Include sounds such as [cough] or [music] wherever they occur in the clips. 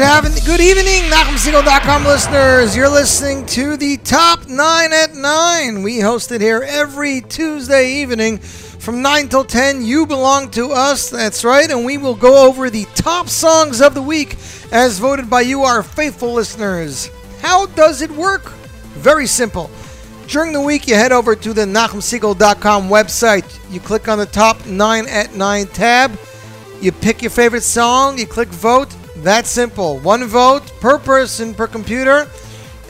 Good, having, good evening, NachumSegal.com listeners. You're listening to the Top 9 at 9. We host it here every Tuesday evening from 9 till 10. You belong to us, that's right, and we will go over the top songs of the week as voted by you, our faithful listeners. How does it work? Very simple. During the week, you head over to the NachumSegal.com website. You click on the top 9 at 9 tab. You pick your favorite song, you click vote. That's simple. One vote per person per computer.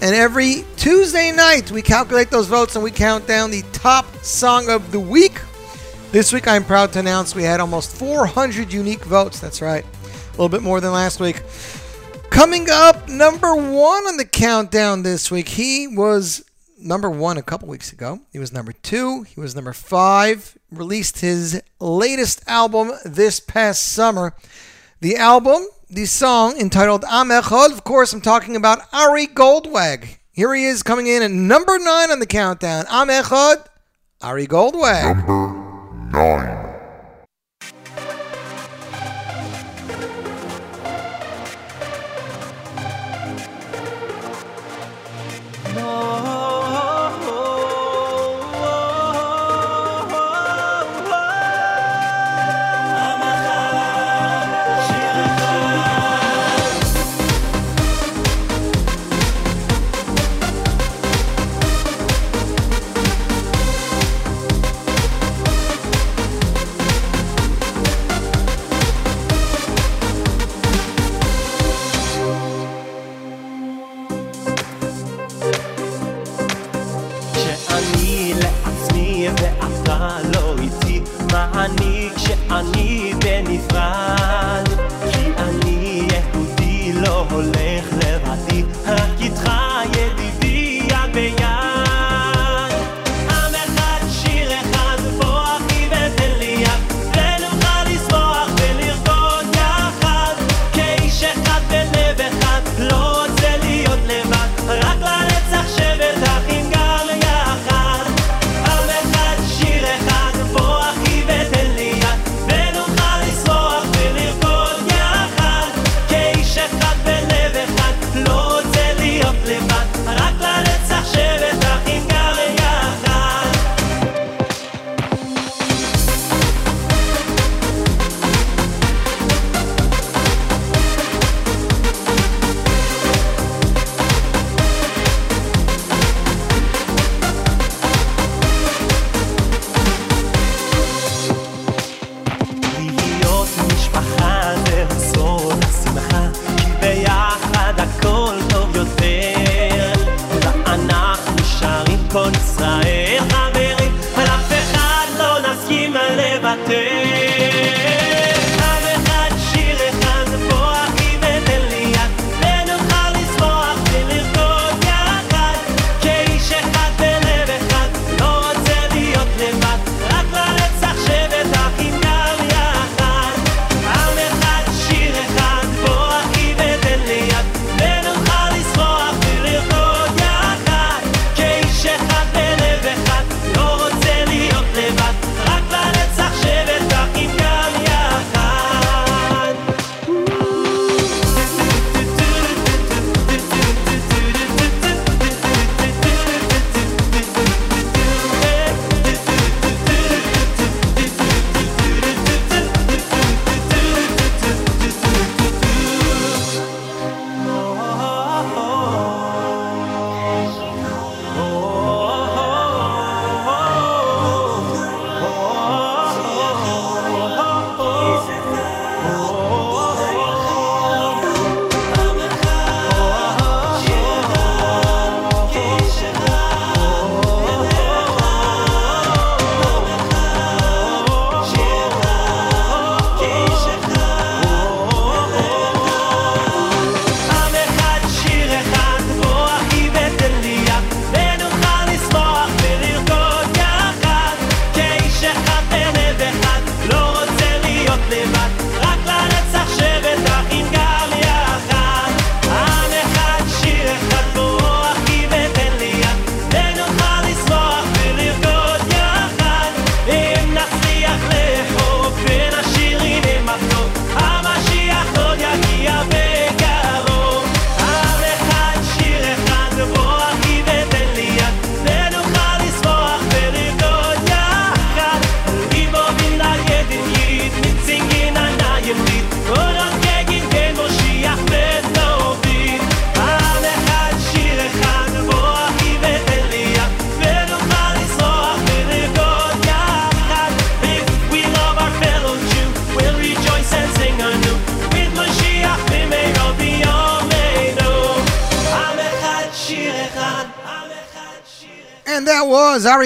And every Tuesday night, we calculate those votes and we count down the top song of the week. This week, I'm proud to announce we had almost 400 unique votes. That's right. A little bit more than last week. Coming up, number one on the countdown this week. He was number one a couple weeks ago. He was number two. He was number five. Released his latest album this past summer. The album, the song entitled Am Echad. Of course, I'm talking about Ari Goldwag. Here he is coming in at number nine on the countdown. Am Echad, Ari Goldwag. Number nine.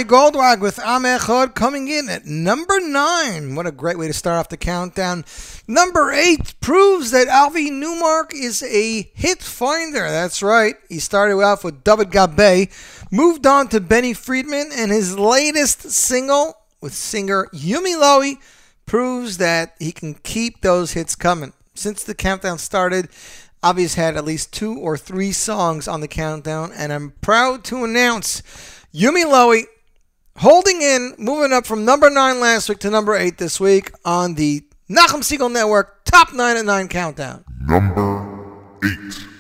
Goldwag with Am Echad coming in at number nine. What a great way to start off the countdown. Number eight proves that Avi Newmark is a hit finder. That's right. He started off with David Gabay, moved on to Benny Friedman, and his latest single with singer Yumi Lowy proves that he can keep those hits coming. Since the countdown started, Avi's had at least two or three songs on the countdown, and I'm proud to announce Yumi Lowy holding in, moving up from number nine last week to number eight this week on the Nachum Segal Network Top 9 at 9 Countdown. Number eight.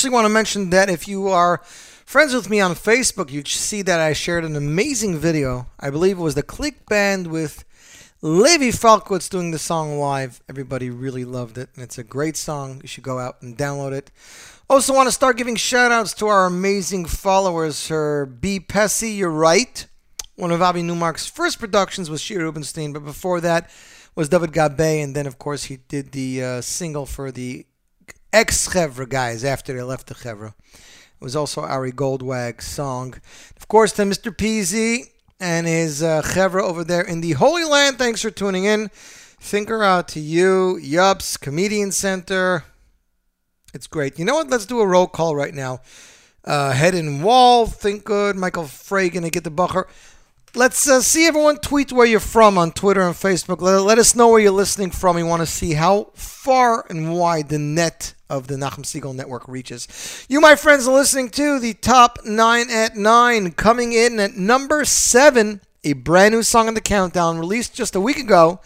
Actually want to mention that if you are friends with me on Facebook, you'd see that I shared an amazing video. I believe it was the Click Band with Levi Falkowitz doing the song live. Everybody really loved it, and it's a great song. You should go out and download it. Also, want to start giving shout outs to our amazing followers. Her B. Pessy, you're right. One of Avi Newmark's first productions was Shir Rubenstein, but before that, was David Gabay, and then of course he did the uh, single for the ex Chevra guys after they left the Chevra. It was also Ari Goldwag's song. Of course, to Mr. Peasy and his uh, over there in the Holy Land. Thanks for tuning in. Thinker out to you, Yups, Comedian Center. It's great. You know what? Let's do a roll call right now. Uh, Head and Wall, Think Good, Michael Frey gonna Get the Bucher. Let's uh, see everyone tweet where you're from on Twitter and Facebook. Let, let us know where you're listening from. We want to see how far and wide the net of the Nachum Segal Network reaches. You, my friends, are listening to the top nine at nine. Coming in at number seven, a brand new song on the countdown, released just a week ago.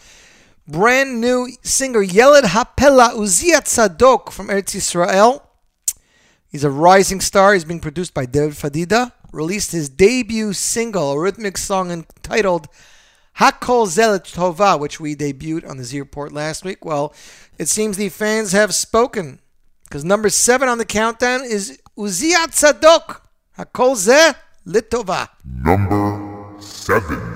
Brand new singer Yeled Hapela Uziat Sadok from Eretz Yisrael. He's a rising star. He's being produced by David Fadida released his debut single, a rhythmic song entitled Hakol Zelet Tova, which we debuted on the Z Report last week. Well, it seems the fans have spoken because number seven on the countdown is Uziat Sadok, Hakol Ze Litova. Number seven.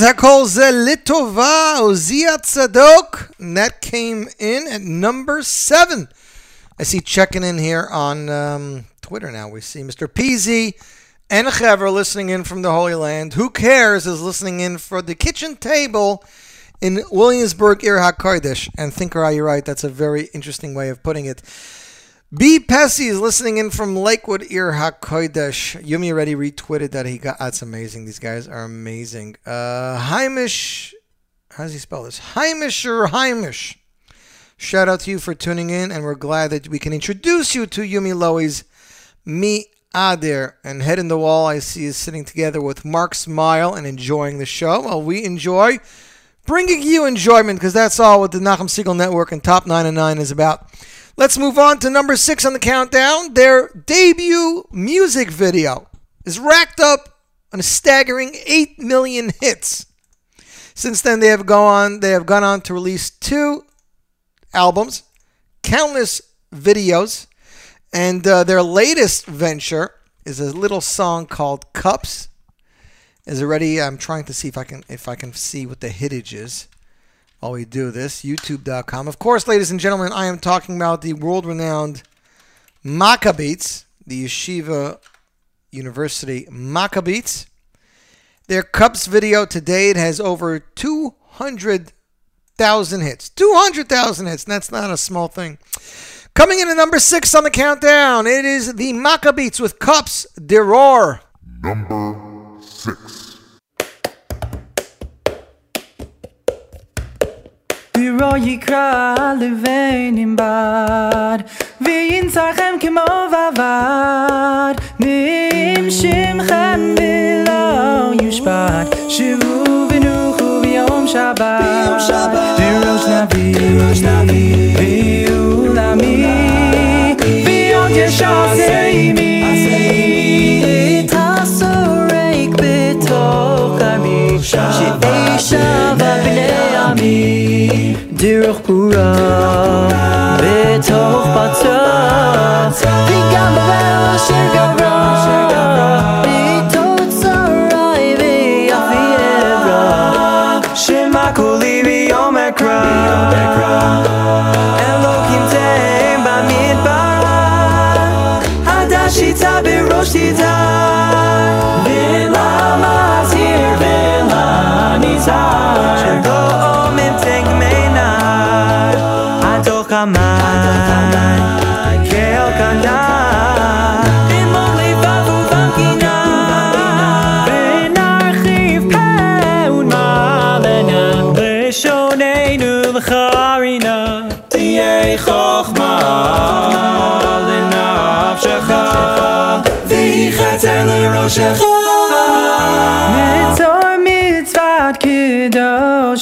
Is Hekol Zelitova Ozia Tzadok. And that came in at number seven. I see checking in here on um, Twitter now. We see Mr. Peasy and Chever listening in from the Holy Land. Who cares is listening in for the kitchen table in Williamsburg, Ir HaKodesh. And Thinker, are you right? That's a very interesting way of putting it. B. Pessy is listening in from Lakewood, Ir HaKodesh. Yumi already retweeted that he got. That's amazing. These guys are amazing. Uh, Heimish. How does he spell this? Heimish or Heimish. Shout out to you for tuning in, and we're glad that we can introduce you to Yumi Lowy's Me Adir. And Head in the Wall, I see, is sitting together with Mark Smile and enjoying the show. While we enjoy bringing you enjoyment, because that's all what the Nachum Segal Network and Top 9 and 9 is about. Let's move on to number six on the countdown. Their debut music video is racked up on a staggering 8 million hits. Since then, they have gone on. They have gone on to release two albums, countless videos, and uh, their latest venture is a little song called "Cups." Is already. I'm trying to see if I can if I can see what the hitage is while we do this. YouTube.com. Of course, ladies and gentlemen, I am talking about the world renowned Maccabeats, the Yeshiva University Maccabeats. Their Cups video to date has over 200,000 hits. 200,000 hits, that's not a small thing. Coming in at number six on the countdown, it is the Maccabeats with Cups Deror. Number יקרא לבן עם בד וינצחם כמו בבד נמשמכם ולא יושפט שבו ונוחו ביום שבת דרוש נביא ועולמי ועוד ישעשה עמי את הסורק בתוך עמי שאישה ובני עמי דרך פורה בתוך בצע וגם בבל אשר גברה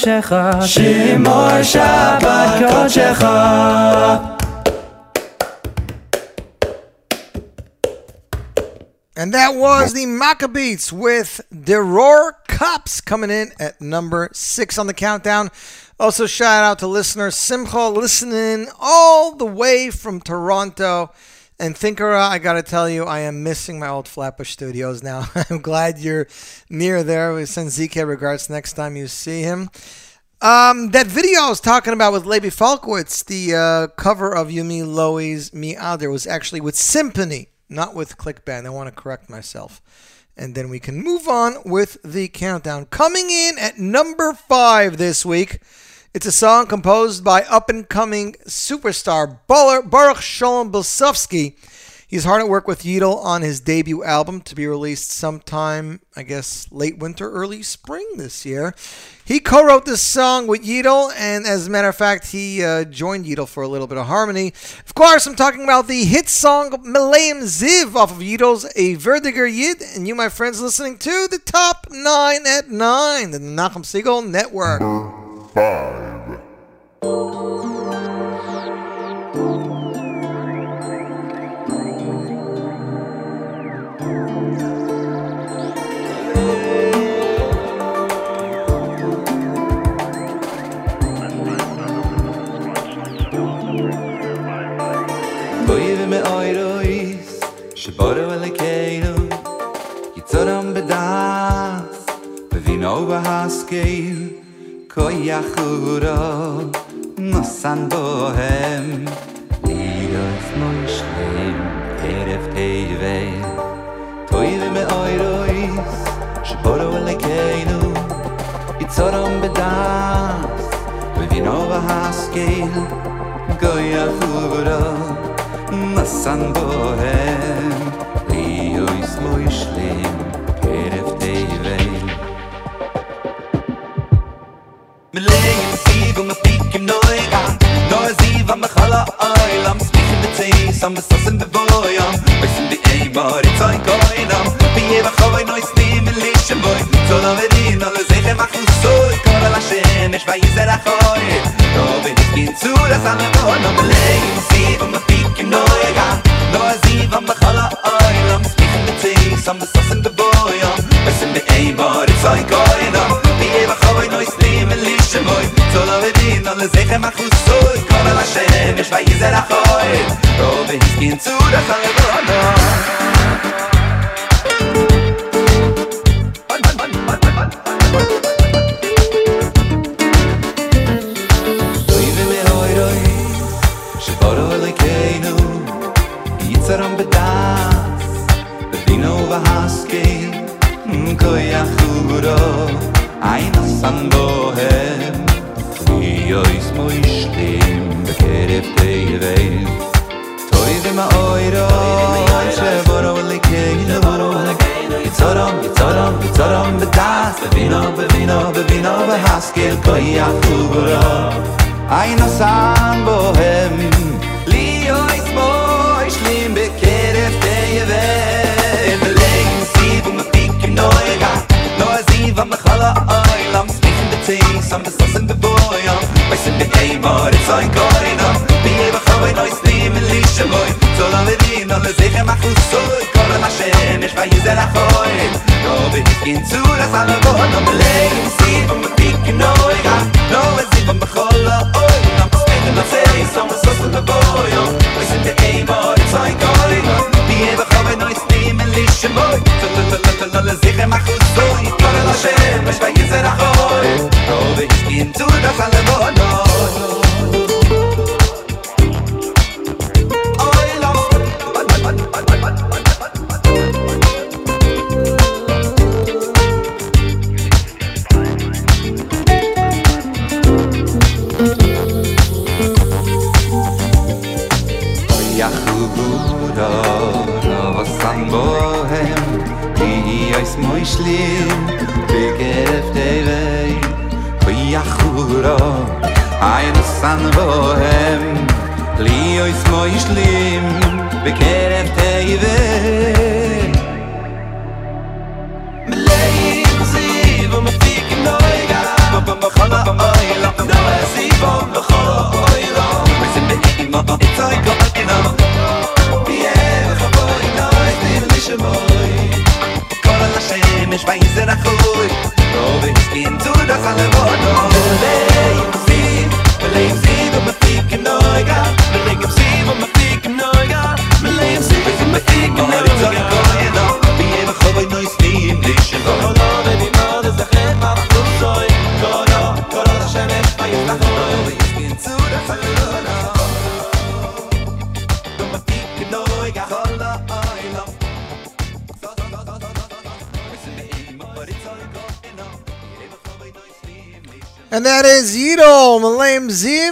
קודשך, שבת קודשך. And that was the Maccabeats with Deror Cups coming in at number six on the countdown. Also, shout out to listener Simcha listening all the way from Toronto. And Thinkera, I gotta tell you, I am missing my old Flatbush studios now. [laughs] I'm glad you're near there. We send ZK regards next time you see him. Um, that video I was talking about with Levi Falkowitz, the uh, cover of Yumi Lowy's Me Adir, was actually with Symphony, not with ClickBand. I want to correct myself. And then we can move on with the countdown. Coming in at number five this week, it's a song composed by up and coming superstar Baruch Shalom Bilsovsky. He's hard at work with Yidel on his debut album to be released sometime, I guess, late winter, early spring this year. He co wrote this song with Yidel, and as a matter of fact, he uh, joined Yidel for a little bit of harmony. Of course, I'm talking about the hit song Meleim Ziv off of Yidel's A Verdiger Yid, and you, my friends, listening to the top nine at nine, the Nachum Segal Network. five believe me i're a ghost she bought a volcano it's on over her koi achura nosan bohem. Iros moi schlim erev teive. Toive me oirois shporo alekeinu Itzorom bedas bevino vahaskeil Goi achura nosan bohem. Iros moi schlim erev teive lichen boy ois moy shlim bekerf dei vein toy ze ma oiro she voro le kein ze voro le kein itzaram itzaram itzaram be das be vino be vino be vino be haskel koi a ay no san bohem li ois moi shlim bekerf dei vein le sibum pik noy ga noy ziva me khala sam de sosen de boya am bei de hey mor it's ein gorina bi ev khoy noy stim in li shmoy so la medin ale ze khama khuso kol ma shen es bei ze la khoy do bi zu la sam bo hot am lay si bum bi ga no es bi bum la oy am stim in la sam de sosen de boy am bei de hey mor it's ein gorina bi ev khoy noy stim in li shmoy so la la la la ze khama kol ma shen es bei ze la No bin ich hem li oy smoy shlim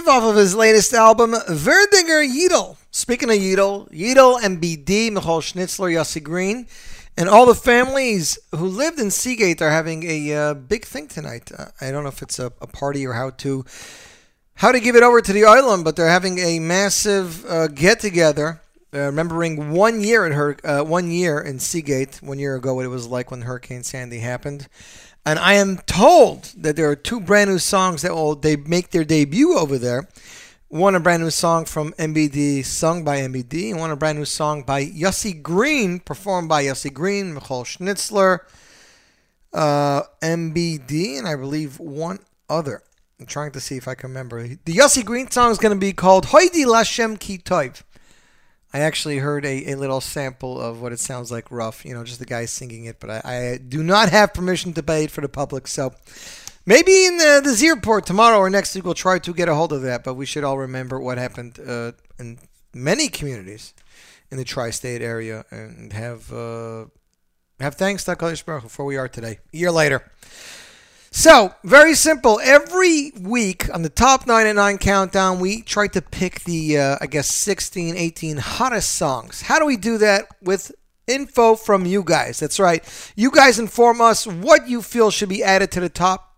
Ziv, off of his latest album, Verdinger Yidel. Speaking of Yidel, Yidel MBD, Michoel Schnitzler, Yossi Green, and all the families who lived in Seagate are having a uh, big thing tonight. Uh, I don't know if it's a, a party or how to how to give it over to the island, but they're having a massive uh, get together, uh, remembering one year at her uh, one year in Seagate, one year ago, what it was like when Hurricane Sandy happened. And I am told that there are two brand new songs that will they make their debut over there. One a brand new song from MBD, sung by MBD, and one a brand new song by Yossi Green, performed by Yossi Green, Michoel Schnitzler, uh, MBD, and I believe one other. I'm trying to see if I can remember. The Yossi Green song is going to be called Hoidi Lashem Ki Toiv. I actually heard a, a little sample of what it sounds like rough, you know, just the guy singing it, but I, I do not have permission to play it for the public. So maybe in the, the Z Report tomorrow or next week we'll try to get a hold of that, but we should all remember what happened uh, in many communities in the tri state area and have uh, have thanks to HaKadosh Baruch Hu we are today, a year later. So, very simple. Every week on the top 9 at 9 countdown, we try to pick the, uh, I guess, 16, 18 hottest songs. How do we do that? With info from you guys. That's right. You guys inform us what you feel should be added to the top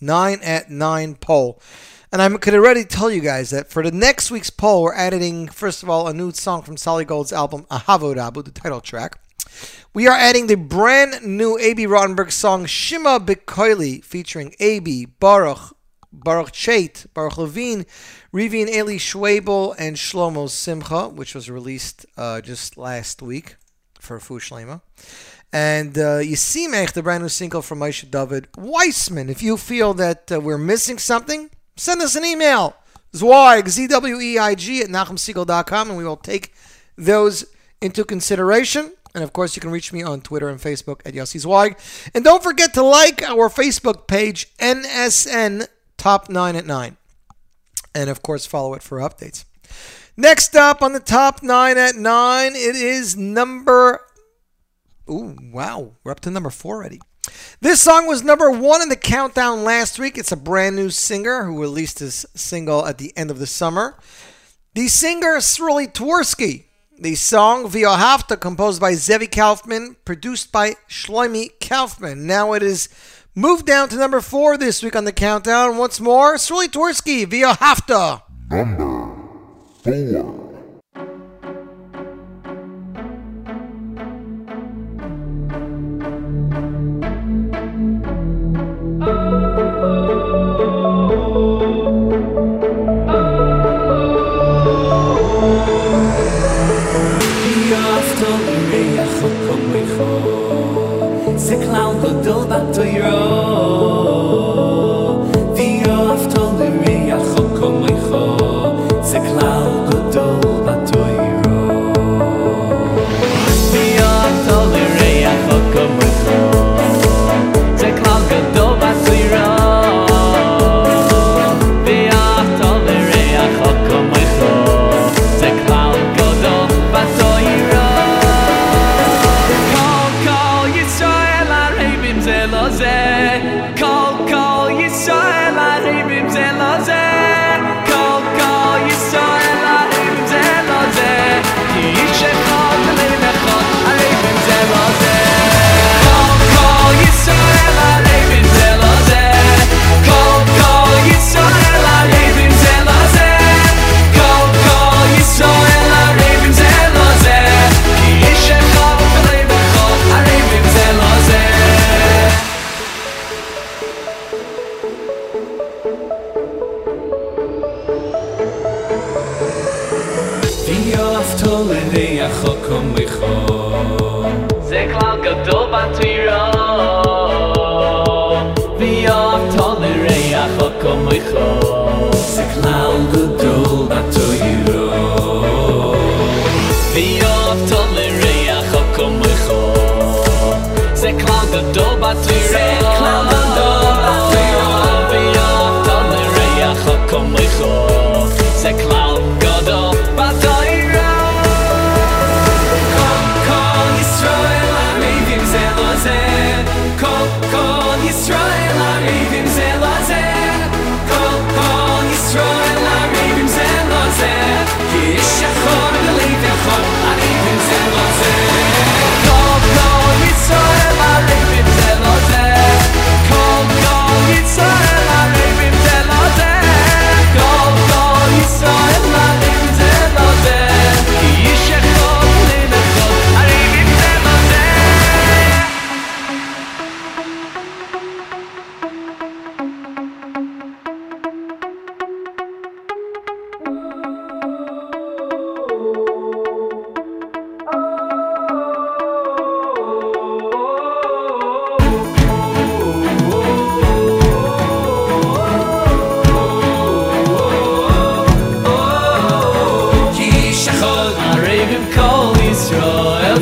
9 at 9 poll. And I could already tell you guys that for the next week's poll, we're adding, first of all, a new song from Sally Gold's album, Ahavodabu, the title track. We are adding the brand new A.B. Rottenberg song Shima Bekoili featuring A.B., Baruch, Baruch Chait, Baruch Levine, Rivin Eli Schwabel, and Shlomo Simcha, which was released uh, just last week for Fu Shlema. And uh, Yisimech, the brand new single from Moshe David Weissman. If you feel that uh, we're missing something, send us an email. Zweig, Z-W-E-I-G at NachumSegal.com, and we will take those into consideration. And of course, you can reach me on Twitter and Facebook at Yossi Zweig. And don't forget to like our Facebook page, NSN Top 9 at 9. And of course, follow it for updates. Next up on the top 9 at 9, it is number. Ooh, wow. We're up to number 4 already. This song was number one in the countdown last week. It's a brand new singer who released his single at the end of the summer. The singer Sruli Tversky the song V'Ohavta, composed by Zevi Kaufman, produced by Shlomi Kaufman. Now it is moved down to number four this week on the countdown. Once more, Sruli Tversky, V'Ohavta. Number four.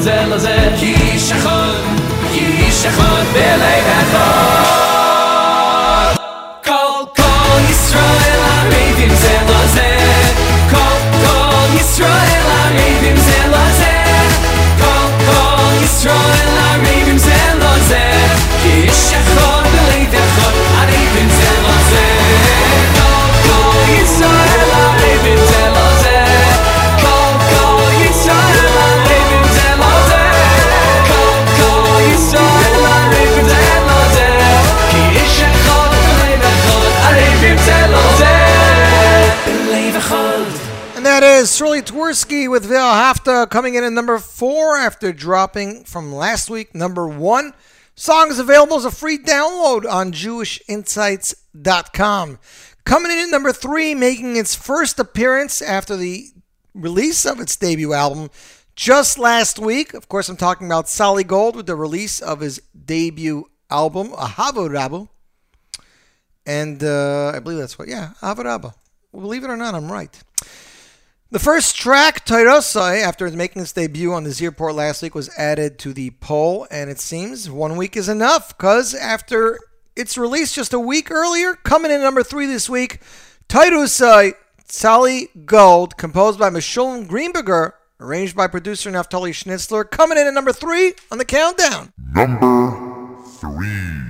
זה לזה כי איש אחד, כי coming in at number four after dropping from last week, number one. Song is available as a free download on JewishInsights.com. Coming in at number three, making its first appearance after the release of its debut album just last week. Of course, I'm talking about Sally Gold with the release of his debut album, Ahavo Rabu. And uh, I believe that's what, yeah, Avaraba. Believe it or not, I'm right. The first track, Tairosai, after making its debut on the Z Report last week, was added to the poll, and it seems one week is enough, because after its release just a week earlier, coming in number three this week, Tairosai, Sally Gold, composed by Meshulam Greenberger, arranged by producer Naftali Schnitzler, coming in at number three on the countdown. Number three.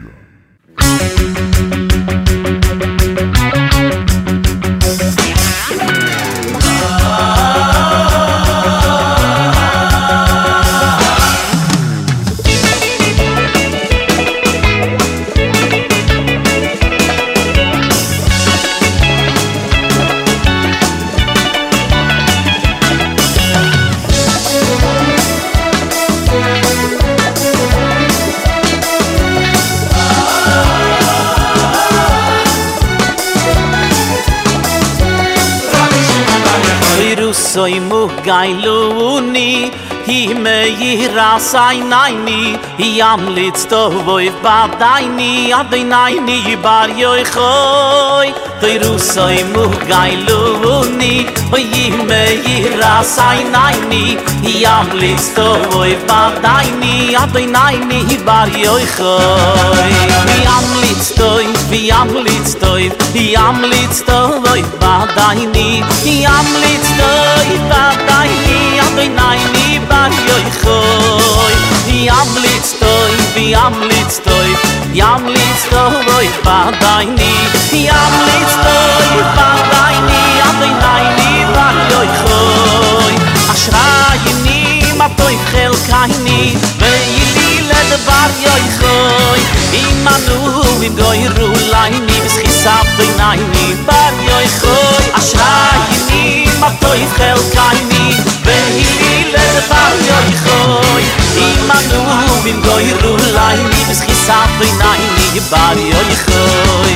Soy mu gailuni hi me yira sai naini hi am lit sto voy ba daini ade naini bar yo khoy. Toy ru soy mu gailuni Oy me ra sai nai ni i am listo oy ba dai ni a dai nai ni i bar yoy i khoi i am listo i vi am listo i i am listo oy ba dai ni i am listo i ba dai ni a dai nai ni bar yoy i khoi i am listo i vi am listo i i am listo oy ba dai ni i am listo i ba dai ni a dai nai ni khoy khoy ashra yni ma toy khel kayni ve yili le dvar yoy khoy. Im anu im goy ru layni bis khisab ve nayni bar yoy khoy. Ashra yni ma toy khel kayni ve yili le dvar yoy khoy. Im anu im goy ru layni bis khisab ve nayni bar yoy khoy.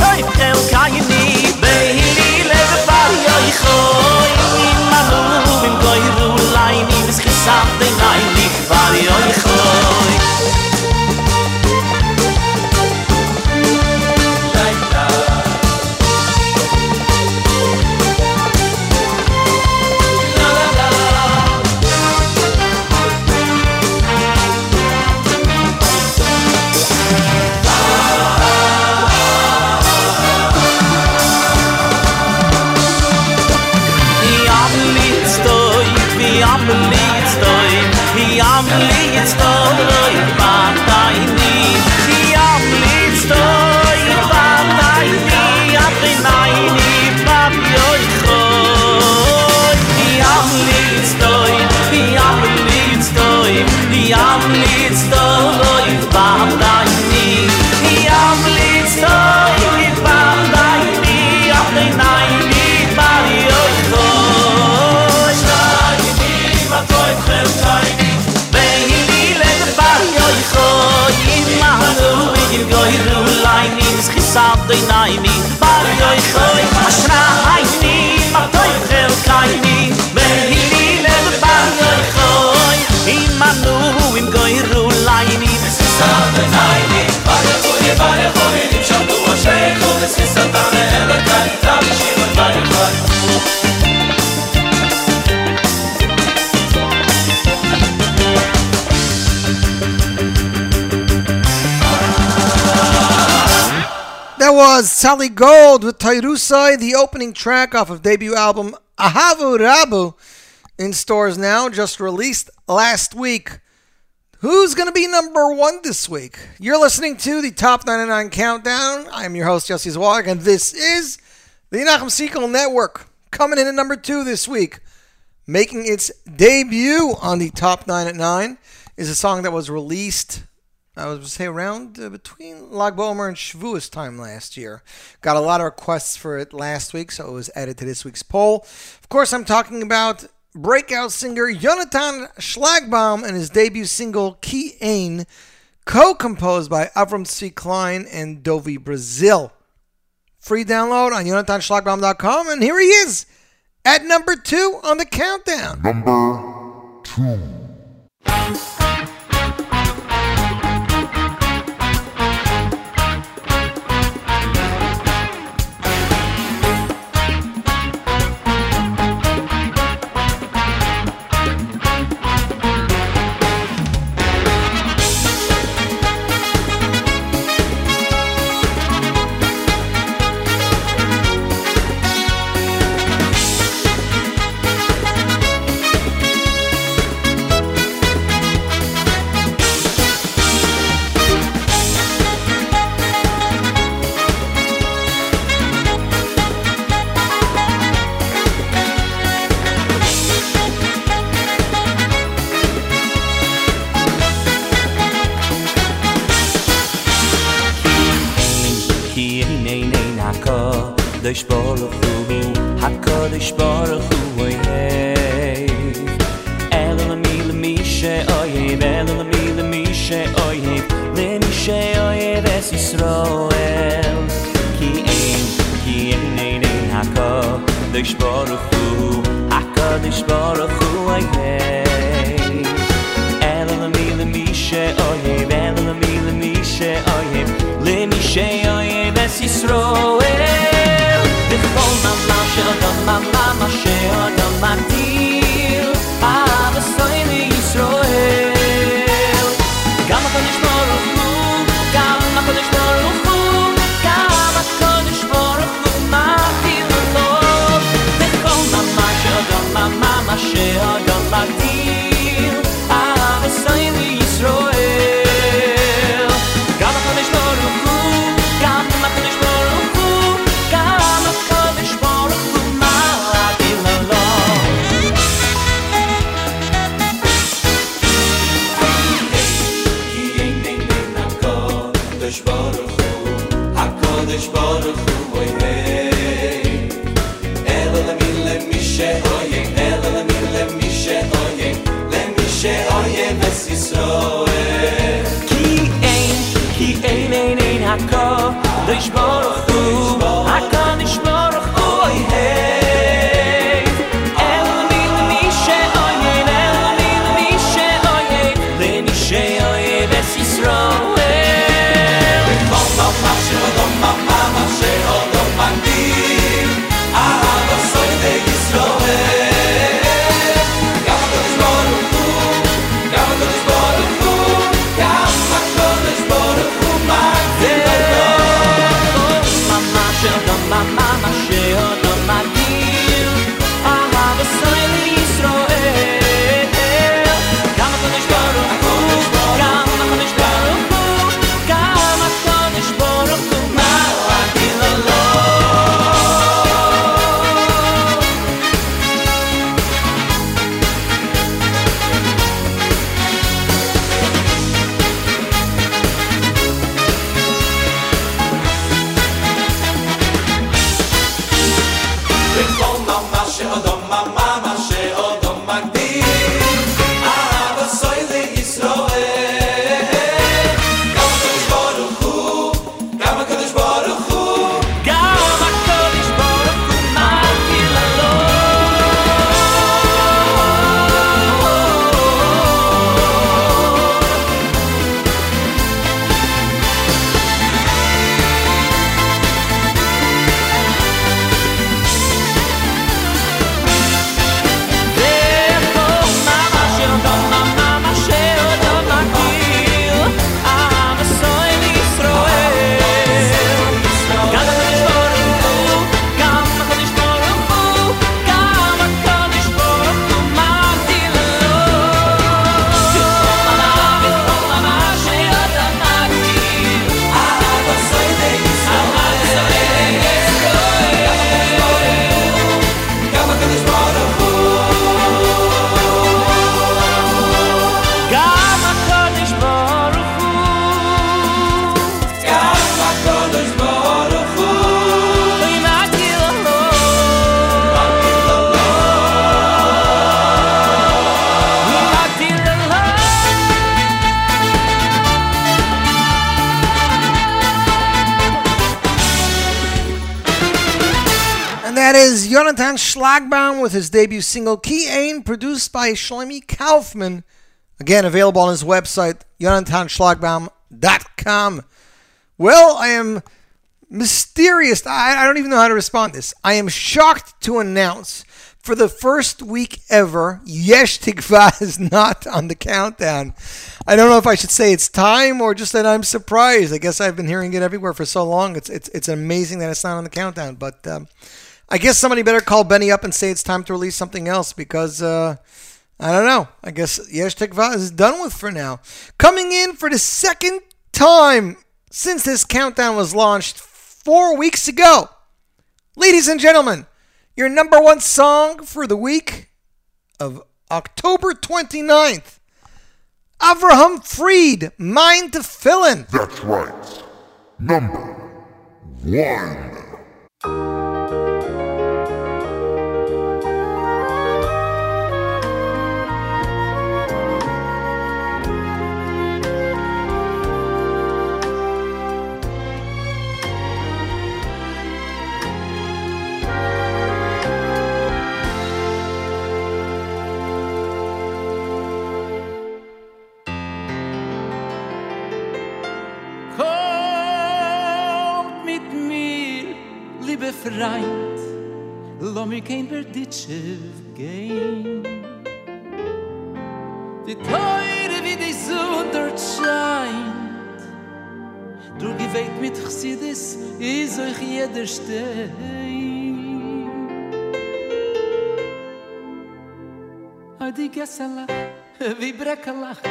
hoy zel yoy khoy in layn Tairusai, the opening track off of debut album Ahavu Rabu, in stores now, just released last week. Who's going to be number one this week? You're listening to the Top 99 Countdown. I'm your host, Yossi Zweig, and this is the Nachum Segal Network, coming in at number two this week. Making its debut on the Top 9 at 9 is a song that was released I was say around uh, between Lag and Shavuos time last year. Got a lot of requests for it last week, so it was added to this week's poll. Of course, I'm talking about breakout singer Jonathan Schlagbaum and his debut single Ki Ein, co-composed by Avram C. Klein and Dovi Brazil. Free download on jonathanschlagbaum.com, and here he is at number two on the countdown. Number two. הקודש ברוך הוא, הקודש ברוך הוא אויב. אלא למי למי שאויב, אלא למי למי שאויב, למי ישראל. כי אין, כי אין אין אין הקודש ברוך הוא, הקודש ברוך הוא. Deixe-me Schlagbaum with his debut single Ki Ein, produced by Shlomi Kaufman. Again, available on his website, jonathanschlagbaum.com. Well, I am mysterious. I, I don't even know how to respond to this. I am shocked to announce for the first week ever, Yesh Tikva [laughs] is not on the countdown. I don't know if I should say it's time or just that I'm surprised. I guess I've been hearing it everywhere for so long. It's it's it's amazing that it's not on the countdown. But um, I guess somebody better call Benny up and say it's time to release something else because uh, I don't know. I guess Yesh Tikva is done with for now. Coming in for the second time since this countdown was launched four weeks ago, ladies and gentlemen your number one song for the week of October 29th. Avraham Fried, Mind to Fillin. That's right. Number one. Mir kein Berditsche gehen. Die Teure wie die Sonne dort scheint, du gewählt mit Chsidis, is euch jeder stein. Ah, die Gessalach, wie Breckelach,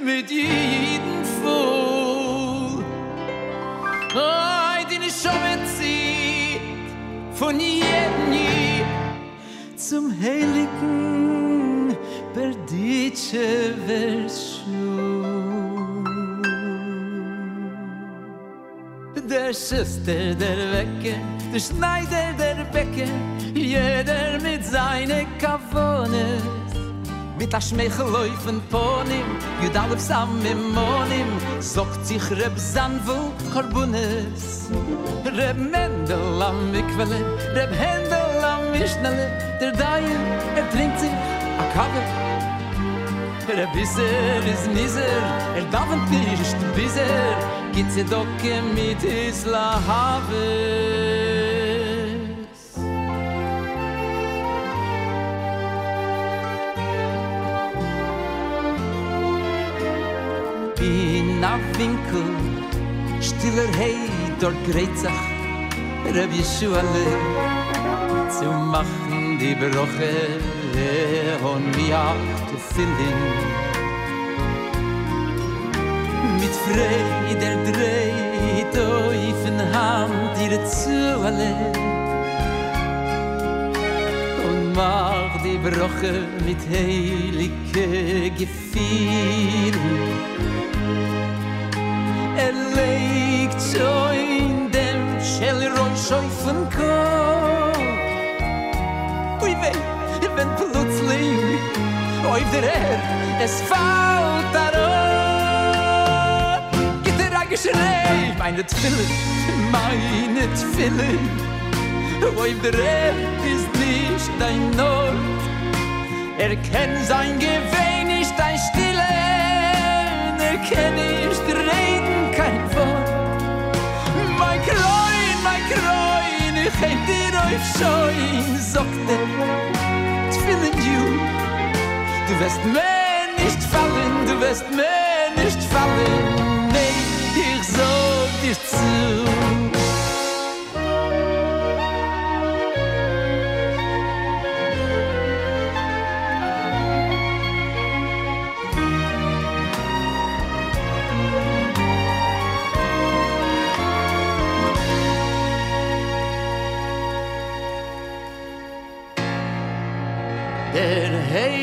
mit jedem Fuhl. Ay, die nicht zum heiligen Berditsche Verschul. Der Schuster, der Wecker, der Schneider, der Bäcker, jeder mit seine Kavones. Mit a Schmeichel laufen Ponim, Judalef sam im Monim, Sogt sich Reb Zanvu Korbunes. Reb Mendel am Mikwele, Reb Händel mischnale, der Dain, er trinkt sich a Kabe. Er a Bisser, is Miser, er darf ein Tisch, Bisser, geht sie doch mit is La Habe. In a Winkel, stiller Hei, dort greit sich, er Rabbi Yeshua Lehm, zu machen die Brüche und wie zu finden. Mit Freude der Drei euch von Hand ihr zu alle und mach die Brüche mit heilige Gefühlen. Er legt in dem Schellron schon Weh, wenn plötzlich auf der Erd es fällt darauf. Geht der ein Geschrei, meine Tfille, meine Tfille. Auf der Erd ist nicht dein Not, er kennt sein Geweh nicht dein Stille, er kennt Häng dir auf Schein, sagt er, Tfilin you, du wirst mir nicht fallen, du wirst mir nicht fallen, nee, ich sag dir zu.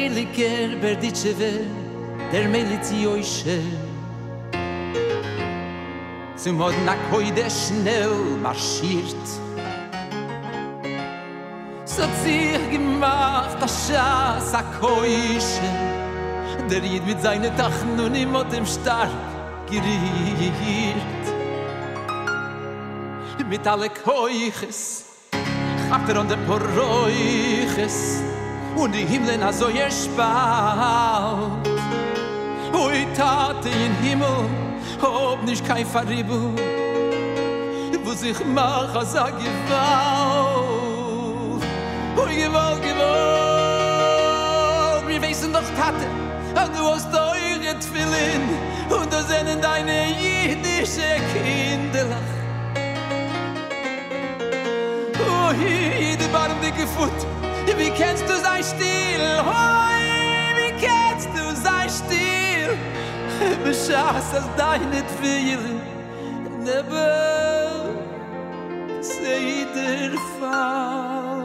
Heiliger Berditschewe, der Melitzi Oishe. Zum Modnak heute schnell marschiert. So sich gemacht, das Schaß a Koische. Der Jid mit seinen Tachen und ihm hat ihm stark geriert. Mit alle Koiches, habt er an der Poroiches und die Himmeln a so ihr Spalt. Ui Tate in Himmel, ob nicht kein Faribu, wo sich mach a sa Gewalt. Ui Gewalt, Gewalt, wir wissen doch Tate, und du hast eure Tfilin und da sind deine jüdische Kinderlach. Oh, jede Barm dicke Foot, wie kennst du sein Stil? Hoi, wie kennst du sein Stil? Beschaß als deine Tfilin, never say der Fall.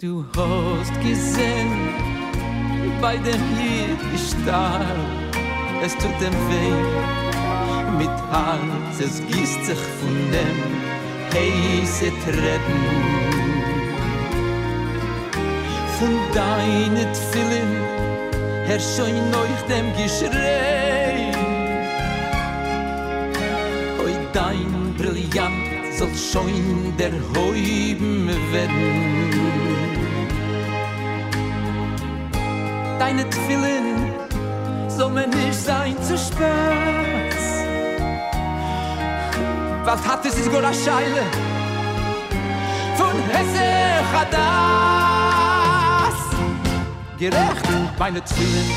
Du hast gesehen, bei dem hier Star, es tut dem weh, mit Herz, es gießt sich von dem heiße Treppen. Von deinen Tfilin, Herr schon euch dem Geschrei. Oi dein Brillant soll schon der Heuben werden. Deine Tfilin soll mir nicht sein zu Spaß. Was hat es ist gola Scheile von Hesse Chadas. Gerecht, meine Tfilin,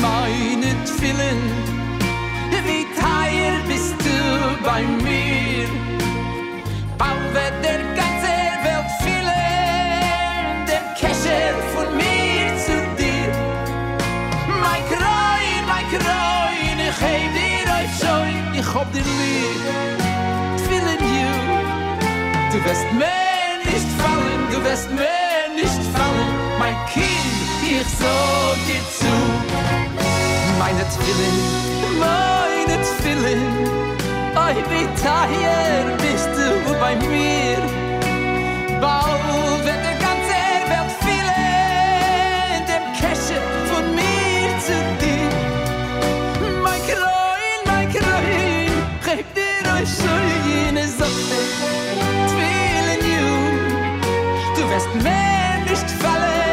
meine Tfilin, wie teuer bist du bei mir? Bald wird der ganze Welt fehlen, der Kescher von mir zu dir. Mein Kreun, mein Kreun, ich heb dir euch schon, ich hab dir lieb. Du wirst mir nicht fallen, du wirst mir nicht fallen, mein Kind, ich sag dir zu. Meine Twillen, meine Twillen, oi wie teuer bist du bei mir. Bald wird der skylden is opgevuld, tvillen you. Du wirst mir nicht fallen.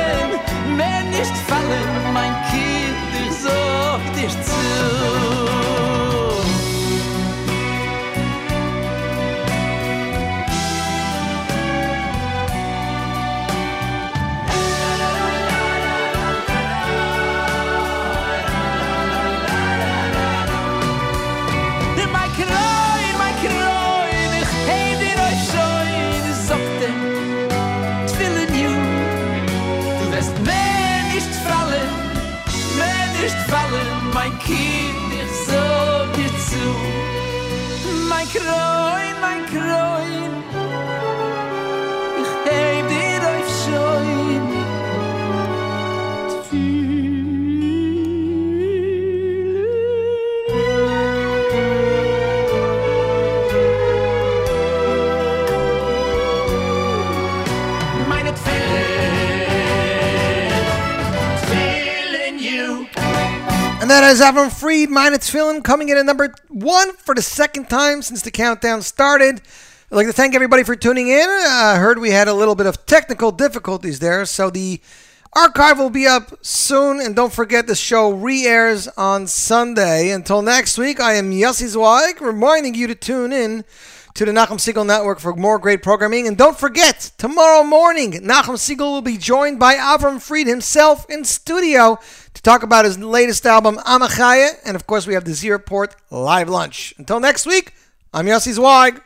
Is Fried, Mine It's Feeling, coming in at number one for the second time since the countdown started. I'd like to thank everybody for tuning in. I heard we had a little bit of technical difficulties there, so the archive will be up soon. And don't forget, the show re airs on Sunday. Until next week, I am Yossi Zweig, reminding you to tune in to the Nachum Segal Network for more great programming. And don't forget, tomorrow morning, Nachum Segal will be joined by Avram Fried himself in studio to talk about his latest album, Amachaya. And of course, we have the Z Report live lunch. Until next week, I'm Yossi Zweig.